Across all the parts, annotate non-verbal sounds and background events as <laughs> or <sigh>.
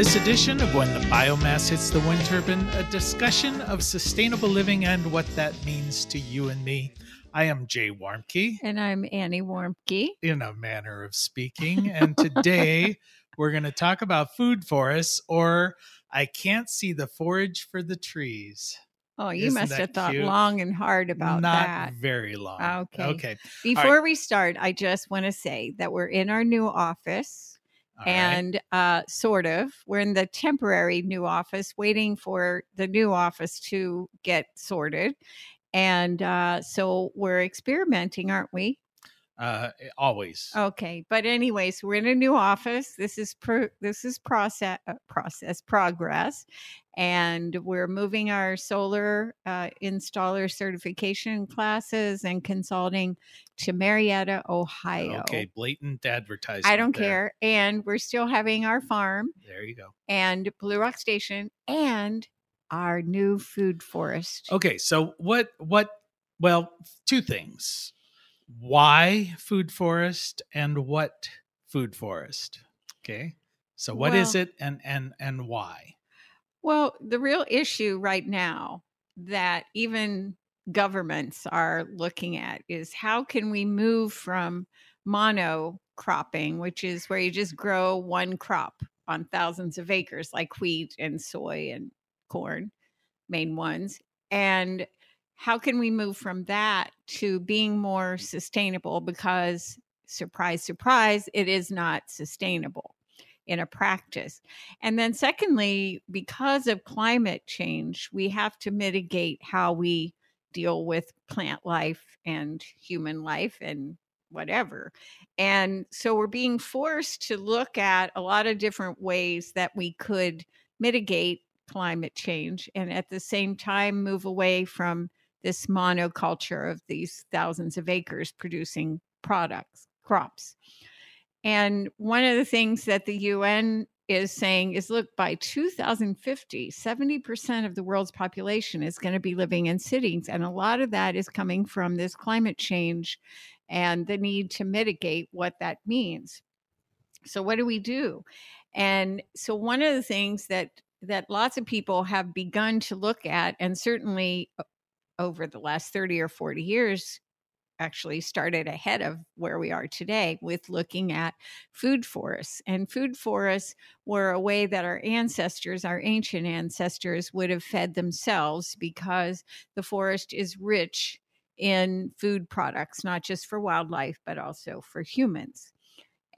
This edition of When the Biomass Hits the Wind Turbine, a discussion of sustainable living and what that means to you and me. I am Jay Warmke. And I'm Annie Warmke. In a manner of speaking. And today <laughs> we're going to talk about food forests, or I can't see the forage for the trees. Oh, you Isn't must have thought cute? long and hard about Not that. very long. Okay. Okay. Before right. we start, I just want to say that we're in our new office. All and right. uh, sort of, we're in the temporary new office, waiting for the new office to get sorted. And uh, so we're experimenting, aren't we? Uh, eh, always. Okay, but anyways, we're in a new office. This is pro- this is process uh, process progress, and we're moving our solar uh, installer certification classes and consulting to Marietta, Ohio. Okay, blatant advertising. I don't there. care, and we're still having our farm. There you go. And Blue Rock Station and our new food forest. Okay, so what what well, two things why food forest and what food forest okay so what well, is it and and and why well the real issue right now that even governments are looking at is how can we move from monocropping which is where you just grow one crop on thousands of acres like wheat and soy and corn main ones and how can we move from that to being more sustainable? Because surprise surprise it is not sustainable in a practice and then secondly because of climate change we have to mitigate how we deal with plant life and human life and whatever and so we're being forced to look at a lot of different ways that we could mitigate climate change and at the same time move away from this monoculture of these thousands of acres producing products, crops. And one of the things that the UN is saying is look, by 2050, 70% of the world's population is going to be living in cities. And a lot of that is coming from this climate change and the need to mitigate what that means. So, what do we do? And so, one of the things that that lots of people have begun to look at, and certainly over the last 30 or 40 years actually started ahead of where we are today with looking at food forests. And food forests were a way that our ancestors, our ancient ancestors, would have fed themselves because the forest is rich in food products, not just for wildlife, but also for humans.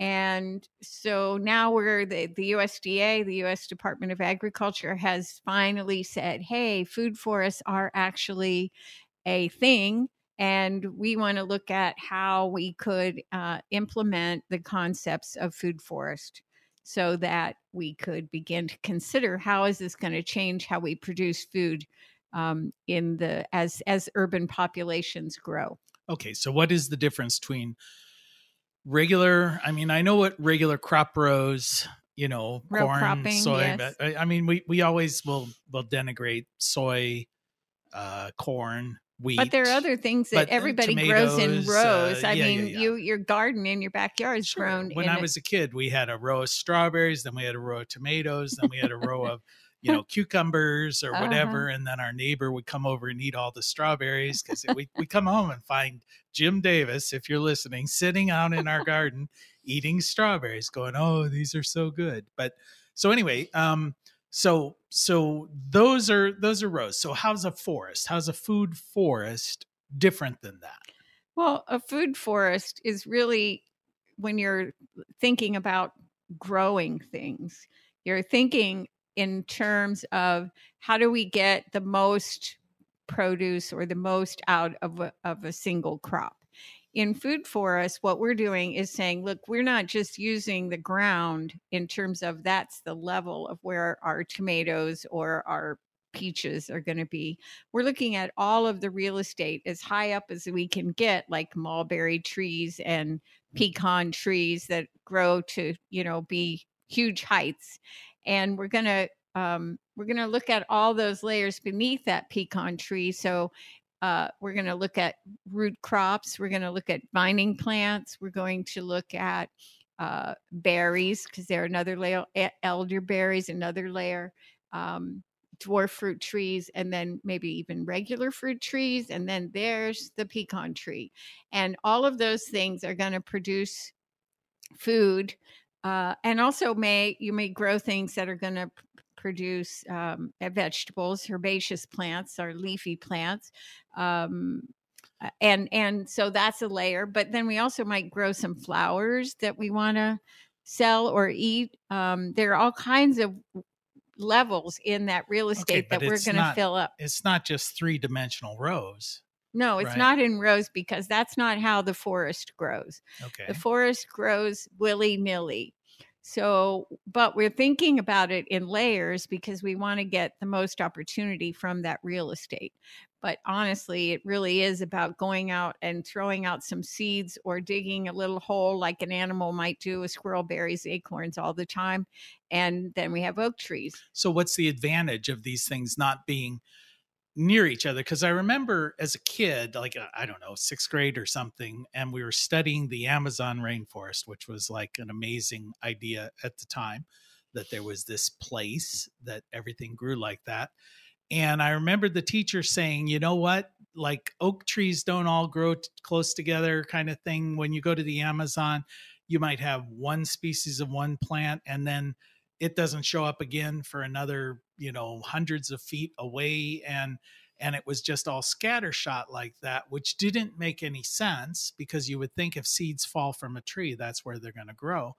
And so now we're the, the USDA, the US Department of Agriculture, has finally said, hey, food forests are actually a thing. And we want to look at how we could uh, implement the concepts of food forest so that we could begin to consider how is this going to change how we produce food um, in the as as urban populations grow. Okay, so what is the difference between regular i mean i know what regular crop rows you know Row corn cropping, soy yes. but I, mean we we always will will denigrate soy uh corn wheat but there are other things that everybody grows in rows uh, i yeah, mean yeah, yeah. you your garden in your backyard is Sure. grown when i a- was a kid we had a row of strawberries then we had a row of tomatoes then we had a row of you know cucumbers or Uh-huh. whatever and then our neighbor would come over and eat all the strawberries because we, we <laughs> come home and find jim davis if you're listening sitting out in our garden eating strawberries going oh these are so good but so anyway um so so those are those are rows so how's a forest? How's a food forest different than that? Well, a food forest is really when you're thinking about growing things, you're thinking in terms of how do we get the most produce or the most out of a, of a single crop. In food forests, what we're doing is saying, look, we're not just using the ground in terms of that's the level of where our tomatoes or our peaches are going to be. We're looking at all of the real estate as high up as we can get, like mulberry trees and pecan trees that grow to, you know, be huge heights. And we're going to um, we're going to look at all those layers beneath that pecan tree. So uh, we're going to look at root crops. We're going to look at vining plants. We're going to look at uh, berries because they're another layer, elderberries, another layer, um, dwarf fruit trees, and then maybe even regular fruit trees. And then there's the pecan tree. And all of those things are going to produce food. Uh, and also may you may grow things that are going to produce um, vegetables herbaceous plants or leafy plants um, and and so that's a layer but then we also might grow some flowers that we want to sell or eat um, there are all kinds of levels in that real estate okay, that we're going to fill up. it's not just three dimensional rows no it's right? not in rows because that's not how the forest grows. Okay. the forest grows willy-nilly so, but we're thinking about it in layers because we want to get the most opportunity from that real estate. But honestly, it really is about going out and throwing out some seeds or digging a little hole like an animal might do. A squirrel buries acorns all the time. And then we have oak trees. So, what's the advantage of these things not being near each other because I remember as a kid, like uh, I don't know, sixth grade or something, and we were studying the Amazon rainforest, which was like an amazing idea at the time that there was this place that everything grew like that. And I remember the teacher saying, you know what, like oak trees don't all grow t- close together, kind of thing. When you go to the Amazon, you might have one species of one plant and then it doesn't show up again for another you know hundreds of feet away and and it was just all scattershot like that which didn't make any sense because you would think if seeds fall from a tree that's where they're going to grow.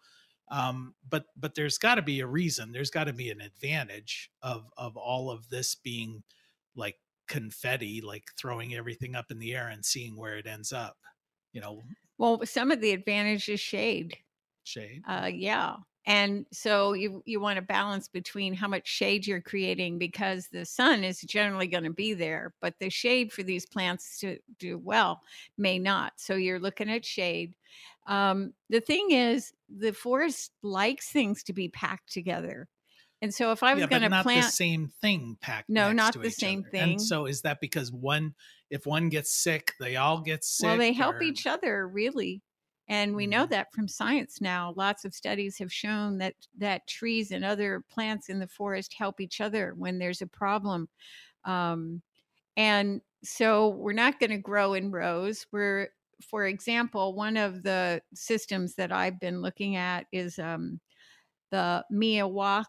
Um, but but there's got to be a reason. There's got to be an advantage of of all of this being like confetti like throwing everything up in the air and seeing where it ends up you know? Well some of the advantage is shade. Shade? Uh yeah and so you you want to balance between how much shade you're creating because the sun is generally going to be there but the shade for these plants to do well may not so you're looking at shade um, the thing is the forest likes things to be packed together and so if I was yeah, going to plant the same thing packed, no, not the same other. thing. And so is that because one, if one gets sick, they all get sick? Well, they help or... each other really. And we know mm-hmm. that from science now. Lots of studies have shown that that trees and other plants in the forest help each other when there's a problem. Um, and so we're not going to grow in rows. We're, for example, one of the systems that I've been looking at is um, the Miyawaki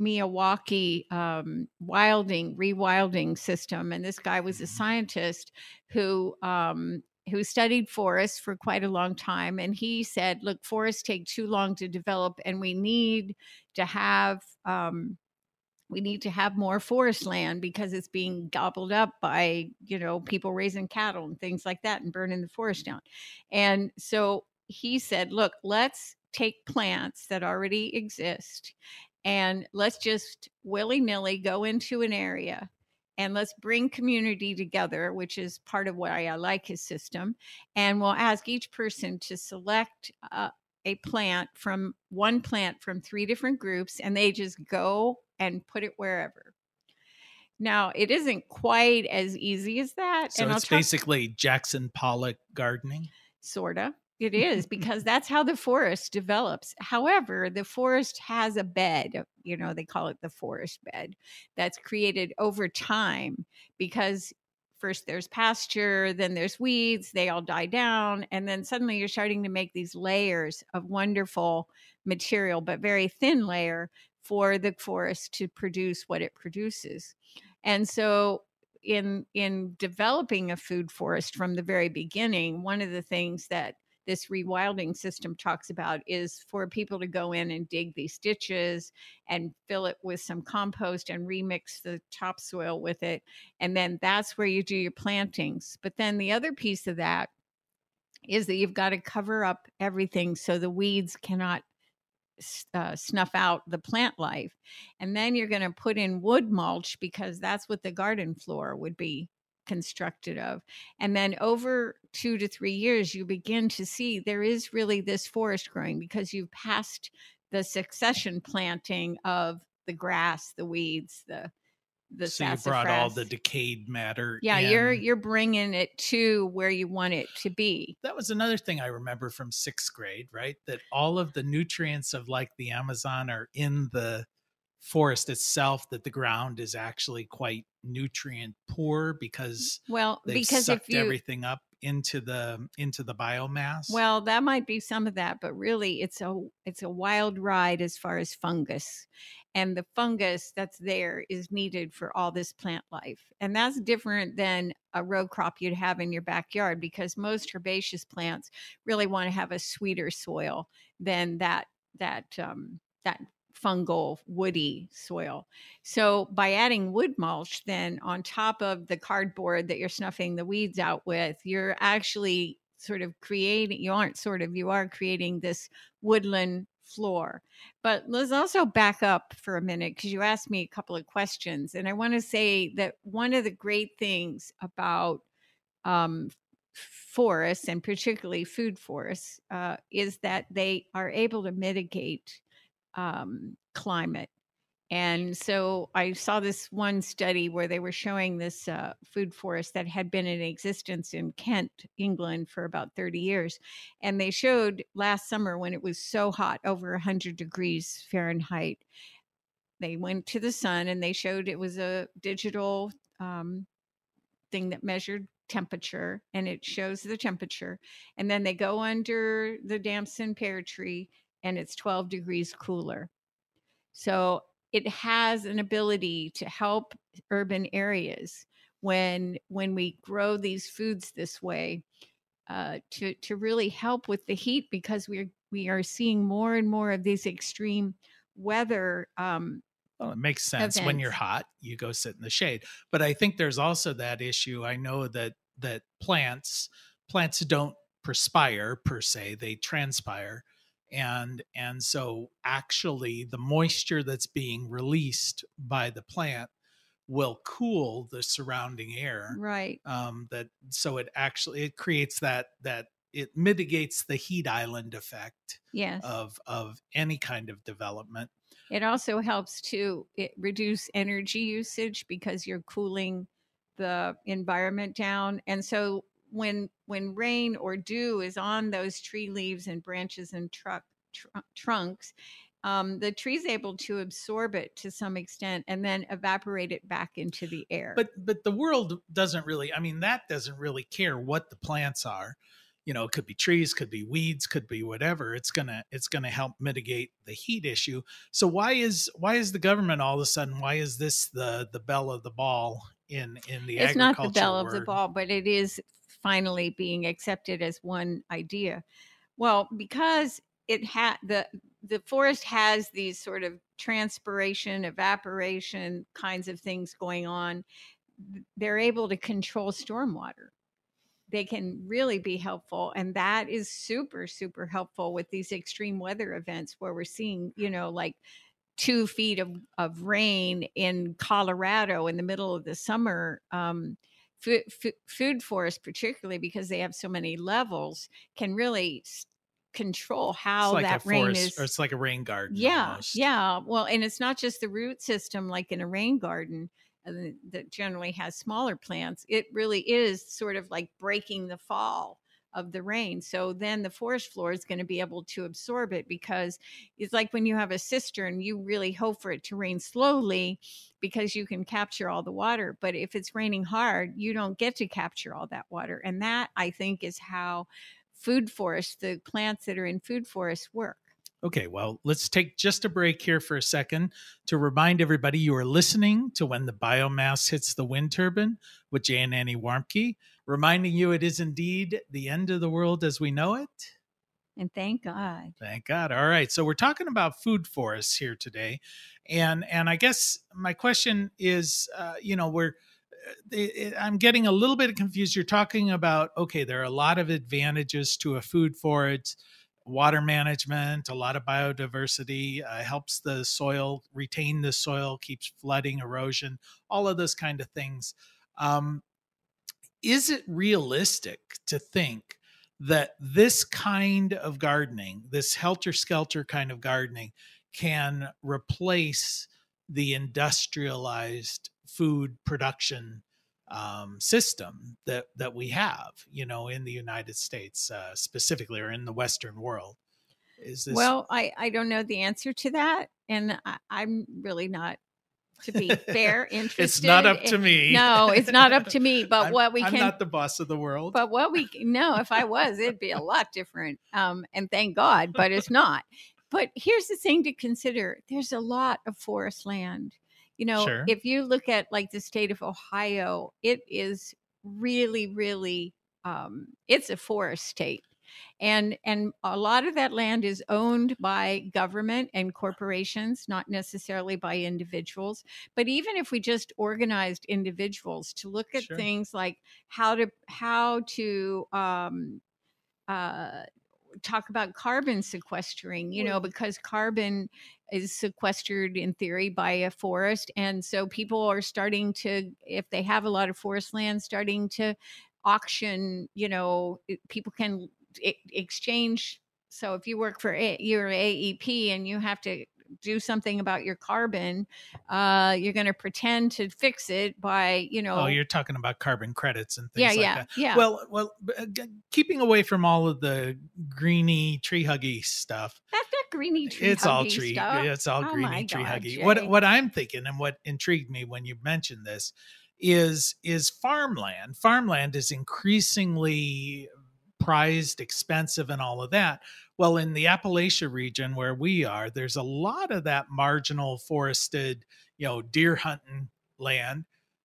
Miyawaki um, wilding, rewilding system. And this guy was a mm-hmm. scientist who um, who studied forests for quite a long time and he said look forests take too long to develop and we need to have um, we need to have more forest land because it's being gobbled up by you know people raising cattle and things like that and burning the forest down. And so he said look let's take plants that already exist and let's just willy-nilly go into an area and let's bring community together, which is part of why I like his system. And we'll ask each person to select uh, a plant from one plant from three different groups, and they just go and put it wherever. Now, it isn't quite as easy as that. So and it's basically Jackson Pollock gardening. Sorta. It is because that's how the forest develops. However, the forest has a bed, you know, they call it the forest bed, that's created over time because first there's pasture, then there's weeds, they all die down, and then suddenly you're starting to make these layers of wonderful material, but very thin layer for the forest to produce what it produces. And so in in developing a food forest from the very beginning, one of the things that this rewilding system talks about is for people to go in and dig these ditches and fill it with some compost and remix the topsoil with it. And then that's where you do your plantings. But then the other piece of that is that you've got to cover up everything so the weeds cannot uh, snuff out the plant life. And then you're going to put in wood mulch because that's what the garden floor would be constructed of. And then over two to three years, you begin to see there is really this forest growing because you've passed the succession planting of the grass, the weeds, the the so you brought all the decayed matter. yeah, you're you're bringing it to where you want it to be. that was another thing I remember from sixth grade, right? That all of the nutrients of like the Amazon are in the forest itself, that the ground is actually quite nutrient poor because Well, they've because sucked you everything up into the into the biomass. Well, that might be some of that, but really it's a it's a wild ride as far as fungus. And the fungus that's there is needed for all this plant life. And that's different than a row crop you'd have in your backyard because most herbaceous plants really want to have a sweeter soil than that that um that fungal woody soil. So by adding wood mulch then on top of the cardboard that you're snuffing the weeds out with, you're actually sort of creating you aren't sort of you are creating this woodland floor. But let's also back up for a minute because you asked me a couple of questions and I want to say that one of the great things about um forests and particularly food forests uh, is that they are able to mitigate um, climate. And so I saw this one study where they were showing this uh, food forest that had been in existence in Kent, England, for about 30 years. And they showed last summer when it was so hot, over 100 degrees Fahrenheit, they went to the sun and they showed it was a digital um, thing that measured temperature and it shows the temperature. And then they go under the damson pear tree and it's 12 degrees cooler. So it has an ability to help urban areas when when we grow these foods this way uh, to to really help with the heat because we're we are seeing more and more of these extreme weather um, Well, it makes sense. When you're hot, you go sit in the shade. But I think there's also that issue. I know that that plants plants don't perspire per se; they transpire, and and so actually the moisture that's being released by the plant will cool the surrounding air. right Um, that so it actually it creates that that it mitigates the heat island effect yes of of any kind of development. It also helps to it, reduce energy usage because you're cooling the environment down. And so when when rain or dew is on those tree leaves and branches and truck tr- trunks, um, the tree's able to absorb it to some extent and then evaporate it back into the air. but but the world doesn't really i mean that doesn't really care what the plants are. You know it could be trees could be weeds could be whatever. It's gonna it's gonna help mitigate the heat issue. So why is why is the government all of a sudden why is this the the belle of the ball in in the it's not the belle of the ball, but it is finally being accepted as one idea. Well, because it had the the forest has these sort of transpiration, evaporation kinds of things going on. They're able to control stormwater. They can really be helpful, and that is super super helpful with these extreme weather events where we're seeing, you know, like two feet of, of rain in Colorado in the middle of the summer. Um, food, food forests, particularly because they have so many levels, can really control how like that rain forest is. or it's like a rain garden yeah, almost. yeah. Well, and it's not just the root system like in a rain garden uh, that generally has smaller plants. It really is sort of like breaking the fall of the rain. So then the forest floor is going to be able to absorb it because it's like when you have a cistern, you really hope for it to rain slowly because you can capture all the water. But if it's raining hard, you don't get to capture all that water. And that I think is how food forests, the plants that are in food forests work. Okay, well, let's take just a break here for a second to remind everybody you are listening to When the Biomass Hits the Wind Turbine with Jay and Annie Warmke, reminding you it is indeed the end of the world as we know it. And thank God. Thank God. All right. So we're talking about food forests here today. And and I guess my question is uh, you know, we're it, it, I'm getting a little bit confused. You're talking about okay, there are a lot of advantages to a food forest water management, a lot of biodiversity, uh, helps the soil retain the soil, keeps flooding, erosion, all of those kind of things. Um, is it realistic to think that this kind of gardening, this helter skelter kind of gardening, can replace the industrialized food production um, system that that we have, you know, in the United States uh, specifically, or in the Western world. Is this Well, I I don't know the answer to that, and I, I'm really not, to be <laughs> fair, interested. it's not up to me. No, it's not up to me. But I'm- what we can, I'm not the boss of the world. But what we no, if I was, it'd be a lot different. Um, and thank God, but it's not. But here's the thing to consider: there's a lot of forest land. You know, Sure. if you look at like the state of Ohio, it is really, really, um, it's a forest state. And and a lot of that land is owned by government and corporations, not necessarily by individuals. But even if we just organized individuals to look at Sure. things like how to how to um, uh, talk about carbon sequestering, you know, because carbon is sequestered in theory by a forest. And so people are starting to, if they have a lot of forest land, starting to auction, you know, people can exchange. So if you work for a, your AEP and you have to do something about your carbon, uh, you're going to pretend to fix it by, you know, oh, you're talking about carbon credits and things yeah, like yeah, that. yeah. Well, well, uh, keeping away from all of the greeny tree huggy stuff. that's not greeny tree. it's all tree. stuff. It's all Oh greeny tree God, huggy. What what I'm thinking and what intrigued me when you mentioned this is is farmland. Farmland is increasingly prized, expensive, and all of that. Well, in the Appalachia region where we are, there's a lot of that marginal forested, you know, deer hunting land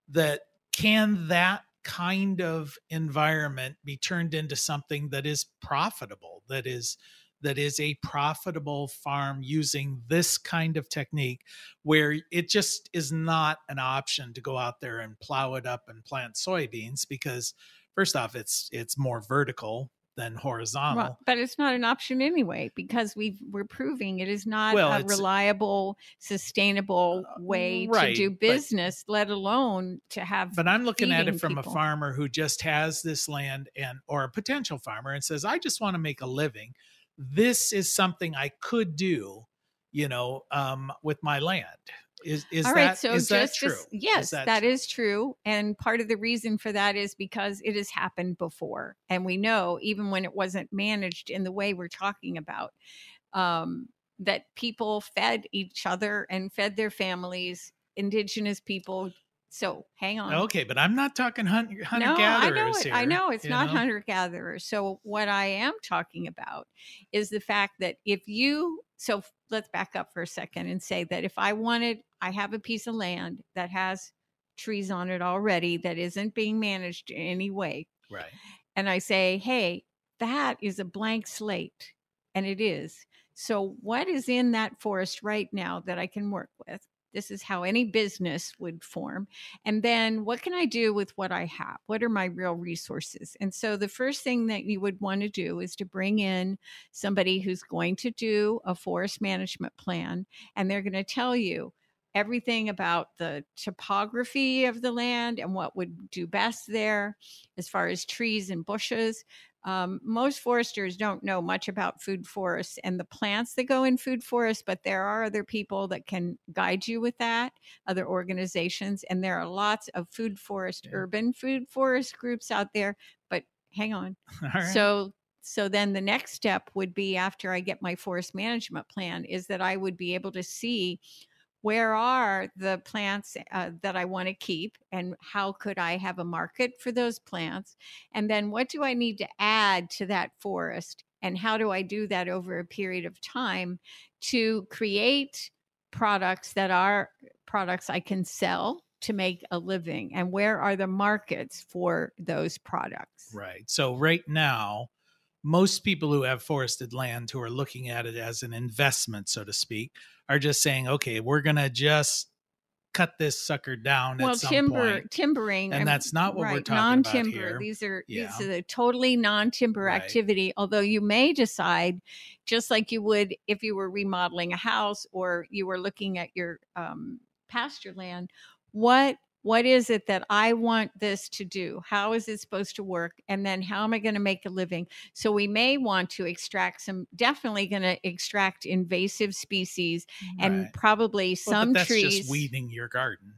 that can that kind of environment be turned into something that is profitable, that is that is a profitable farm using this kind of technique where it just is not an option to go out there and plow it up and plant soybeans because first off it's it's more vertical than horizontal Well, but it's not an option anyway because we we're proving it is not Well, a reliable, sustainable Uh, way right, to do but- business, let alone to have. but i'm looking at it from people. a farmer who just has this land and or a potential farmer and says i just want to make a living this is something i could do you know um with my land is is All that so is that true as- yes, that that true? is true, and part of the reason for that is because it has happened before, and we know even when it wasn't managed in the way we're talking about, um, that people fed each other and fed their families, indigenous people. So hang on, okay but i'm not talking hunter hunter no, I gatherers know it. here I know it's not hunter gatherers. So what I am talking about is the fact that if you so let's back up for a second and say that if I wanted, I have a piece of land that has trees on it already that isn't being managed in any way, right and I say, hey, that is a blank slate, and it is. So what is in that forest right now that I can work with? This is how any business would form. And then what can I do with what I have? What are my real resources? And so the first thing that you would want to do is to bring in somebody who's going to do a forest management plan and they're going to tell you everything about the topography of the land and what would do best there as far as trees and bushes. Um, most foresters don't know much about food forests and the plants that go in food forests, but there are other people that can guide you with that, other organizations. And there are lots of food forest, Yeah. urban food forest groups out there. But hang on. <laughs> Right. So so then the next step would be after I get my forest management plan is that I would be able to see where are the plants uh, that I want to keep and how could I have a market for those plants and then what do I need to add to that forest and how do I do that over a period of time to create products that are products I can sell to make a living and where are the markets for those products Right. So right now, most people who have forested land who are looking at it as an investment, so to speak, are just saying, okay, we're gonna just cut this sucker down well at some timber point. timbering And I'm- that's not what we're right, talking about non-timber here. these are Yeah. these are the totally non-timber Right. activity although you may decide just like you would if you were remodeling a house or you were looking at your um, pasture land what what is it that i want this to do how is it supposed to work and then how am i going to make a living so we may want to extract some definitely going to extract invasive species and probably Well, some that's trees just weeding your garden.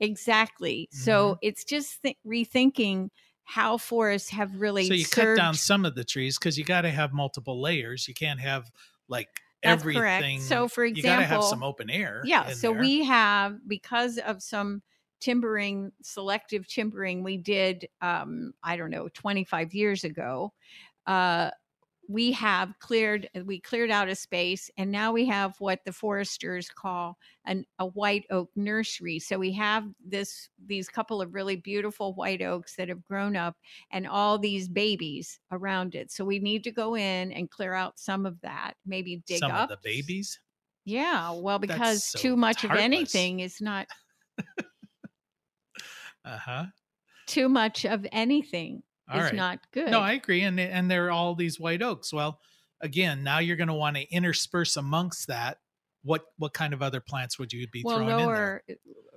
Exactly. So mm-hmm. it's just th- rethinking how forests have really so you cut down some of the trees because you got to have multiple layers. You can't have like That's everything. correct. So, for example, you got to have some open air. yeah. So there. we have because of some timbering, selective timbering we did. Um, I don't know, twenty five years ago. Uh, we have cleared we cleared out a space and now we have what the foresters call an, a white oak nursery so we have this these couple of really beautiful white oaks that have grown up and all these babies around it so we need to go in and clear out some of that maybe dig some up of the babies. yeah well because so too much of anything is not <laughs> Uh huh. too much of anything All is right. not good No, I agree. And and there are all these white oaks. Well, again, now you're going to want to intersperse amongst that. What what kind of other plants would you be well throwing in there? lower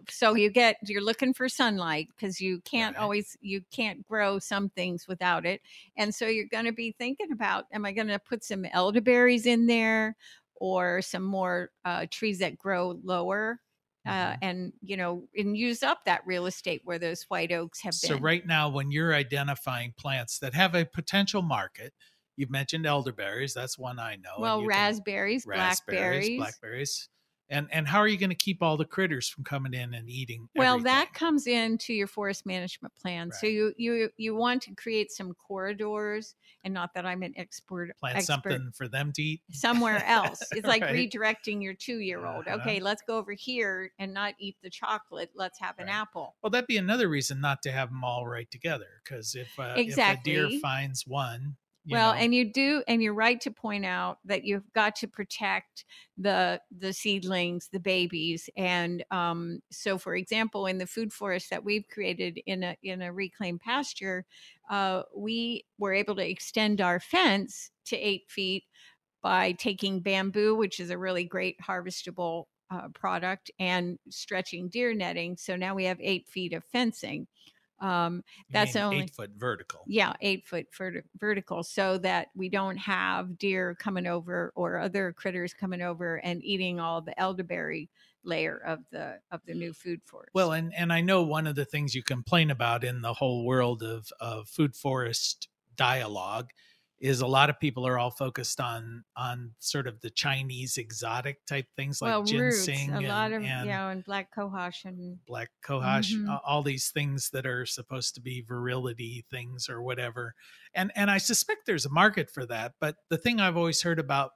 so you get you're looking for sunlight because you can't Right. always you can't grow some things without it and so you're going to be thinking about am i going to put some elderberries in there or some more uh, trees that grow lower uh, Mhm. and you know and use up that real estate where those white oaks have So been right now, when you're identifying plants that have a potential market, you've mentioned elderberries. That's one I know. well you can- raspberries, blackberries blackberries. And and how are you going to keep all the critters from coming in and eating? Well, that comes into your forest management plan. So you you you want to create some corridors, and not that I'm an expert plant expert something for them to eat. somewhere else. <laughs> It's like Right. redirecting your two year old. Uh-huh. Okay, let's go over here and not eat the chocolate. Let's have an apple. Well, that'd be another reason not to have them all right together. Because if uh, if a deer finds one, well, know, and you do, and you're right to point out that you've got to protect the the seedlings, the babies, and um, so, for example, in the food forest that we've created in a in a reclaimed pasture, uh, we were able to extend our fence to eight feet by taking bamboo, which is a really great harvestable uh, product, and stretching deer netting. So now we have eight feet of fencing. Um, that's only- eight foot vertical. yeah, eight foot verti- vertical, so that we don't have deer coming over or other critters coming over and eating all the elderberry layer of the of the new food forest. Well, and and I know one of the things you complain about in the whole world of of food forest dialogue is a lot of people are all focused on on sort of the Chinese exotic type things like well, roots, ginseng a and, lot of and yeah, and black cohosh and black cohosh, Mhm. all these things that are supposed to be virility things or whatever. And and I suspect there's a market for that. But the thing I've always heard about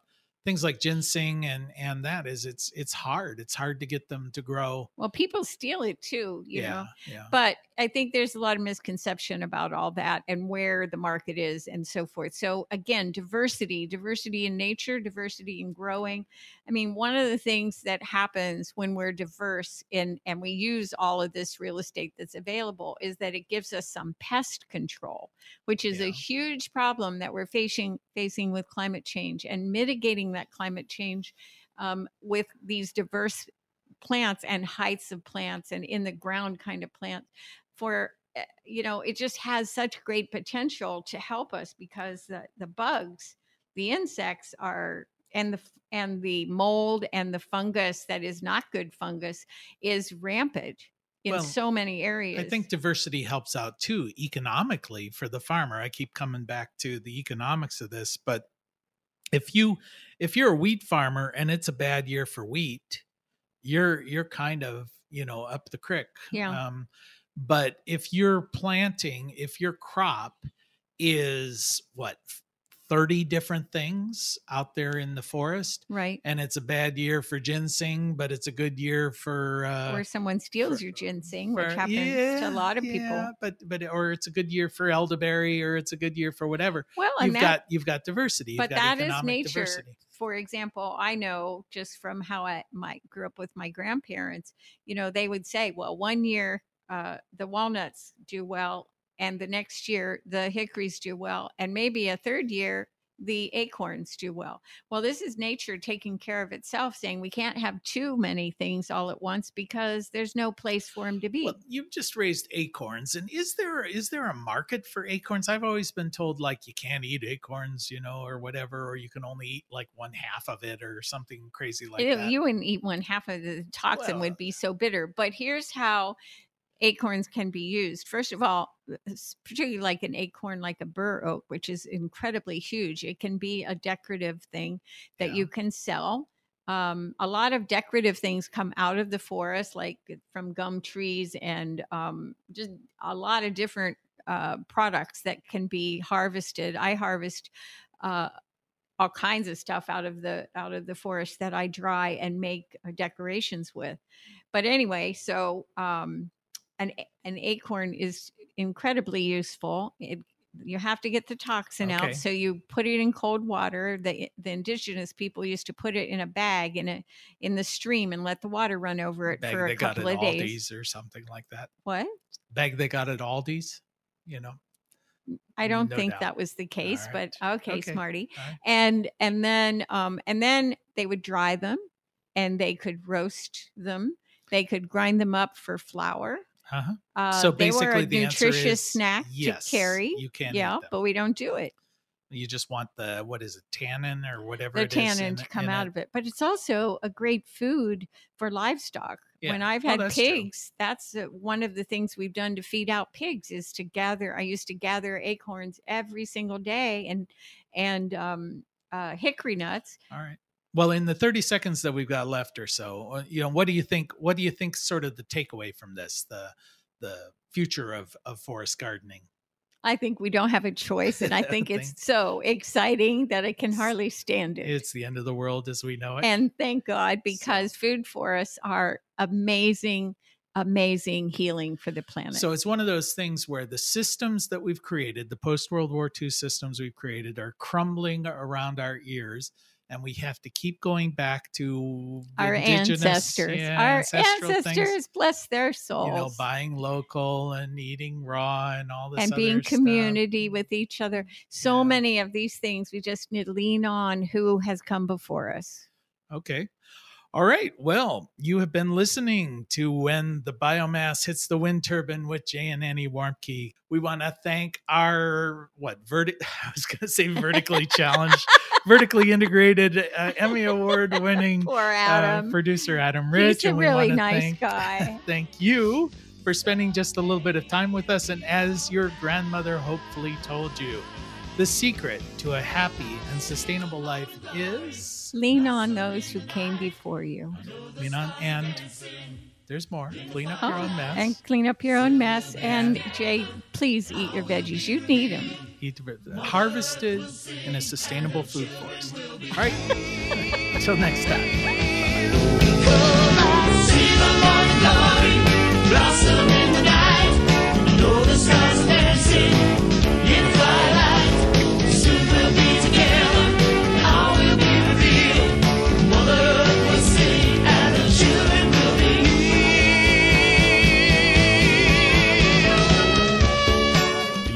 things like ginseng and and that is it's it's hard. It's hard to get them to grow. well, people steal it too, you yeah, know. yeah. but I think there's a lot of misconception about all that and where the market is and so forth. So again, diversity, diversity in nature, diversity in growing. I mean, one of the things that happens when we're diverse in and we use all of this real estate that's available is that it gives us some pest control, which is Yeah. a huge problem that we're facing facing with climate change and mitigating that climate change um, with these diverse plants and heights of plants and in the ground kind of plants for eh, you know it just has such great potential to help us because the, the bugs the insects are and the and the mold and the fungus that is not good fungus is rampant in Well, so many areas I think diversity helps out too economically for the farmer. I keep coming back to the economics of this, but if you if you're a wheat farmer and it's a bad year for wheat, you're you're kind of, you know, up the creek. Yeah. Um but if you're planting, if your crop is what 30 different things out there in the forest right and it's a bad year for ginseng, but it's a good year for uh or someone steals for- your ginseng which for- happens to a lot of people yeah, but but or it's a good year for elderberry, or it's a good year for whatever. well and You've that got you've got diversity. You've but got that is nature Diversity. for example i know just from how i my grew up with my grandparents you know they would say well one year uh, the walnuts do well and the next year the hickories do well and maybe a third year the acorns do well. Well, this is nature taking care of itself, saying we can't have too many things all at once because there's no place for them to be. Well, you've just raised acorns, and is there is there a market for acorns? I've always been told like you can't eat acorns, you know, or whatever, or you can only eat like one half of it, or something crazy like that. you wouldn't eat one half of the toxin Well, would be so bitter. But here's how acorns can be used. First of all, particularly like an acorn, like a bur oak, which is incredibly huge. It can be a decorative thing that Yeah. you can sell. Um, a lot of decorative things come out of the forest, like from gum trees and um, just a lot of different uh, products that can be harvested. I harvest uh, all kinds of stuff out of the out of the forest that I dry and make uh, decorations with. But anyway, so um, an an acorn is incredibly useful. It, you have to get the toxin Okay. out, so you put it in cold water. The the indigenous people used to put it in a bag in a in the stream and let the water run over it Bag for they a got couple at of days. Aldi's or something like that. What? Bag they got at Aldi's, you know. I don't No think doubt. that was the case, but okay, Okay. smarty. Right. And and then um and then they would dry them and they could roast them. They could grind them up for flour. Uh-huh. Uh, so they were basically, a the answer nutritious is snack yes, to carry. You can, yeah, but we don't do it. you just want the what is it, tannin or whatever The it is tannin in to come out it. of it, but it's also a great food for livestock. Yeah. When I've Oh, had that's true. pigs, that's uh, one of the things we've done to feed out pigs is to gather. I used to gather acorns every single day and and um, uh, hickory nuts. All right. Well, in the 30 seconds that we've got left or so, uh, you know, what do you think what do you think sort of the takeaway from this, the the future of of forest gardening? I think we don't have a choice, and I think <laughs> it's so exciting that I can hardly stand it. It's the end of the world as we know it. and thank God because food forests are amazing, amazing healing for the planet. So it's one of those things where the systems that we've created, the post World War II systems we've created, are crumbling around our ears, and we have to keep going back to our indigenous- ancestors, yeah, our ancestral things. ancestors, bless their souls, You know, buying local and eating raw and all this and being stuff. community with each other. So Yeah. many of these things we just need to lean on who has come before us. Okay. All right. Well, you have been listening to When the Biomass Hits the Wind Turbine with Jay and Annie Warmke. We want to thank our, what, verti- <laughs> I was going to say vertically <laughs> challenged, vertically integrated, uh, Emmy Award winning <laughs> uh, producer Adam Rich. He's a and we really nice thank, guy. <laughs> thank you for spending just a little bit of time with us. And as your grandmother hopefully told you, the secret to a happy and sustainable life is Lean on those who came before you. lean on and there's more. Clean up your Oh, own mess. And clean up your own mess. And Jay, please eat your veggies. You need them. Harvested in a sustainable food forest. All right. <laughs> Until next time.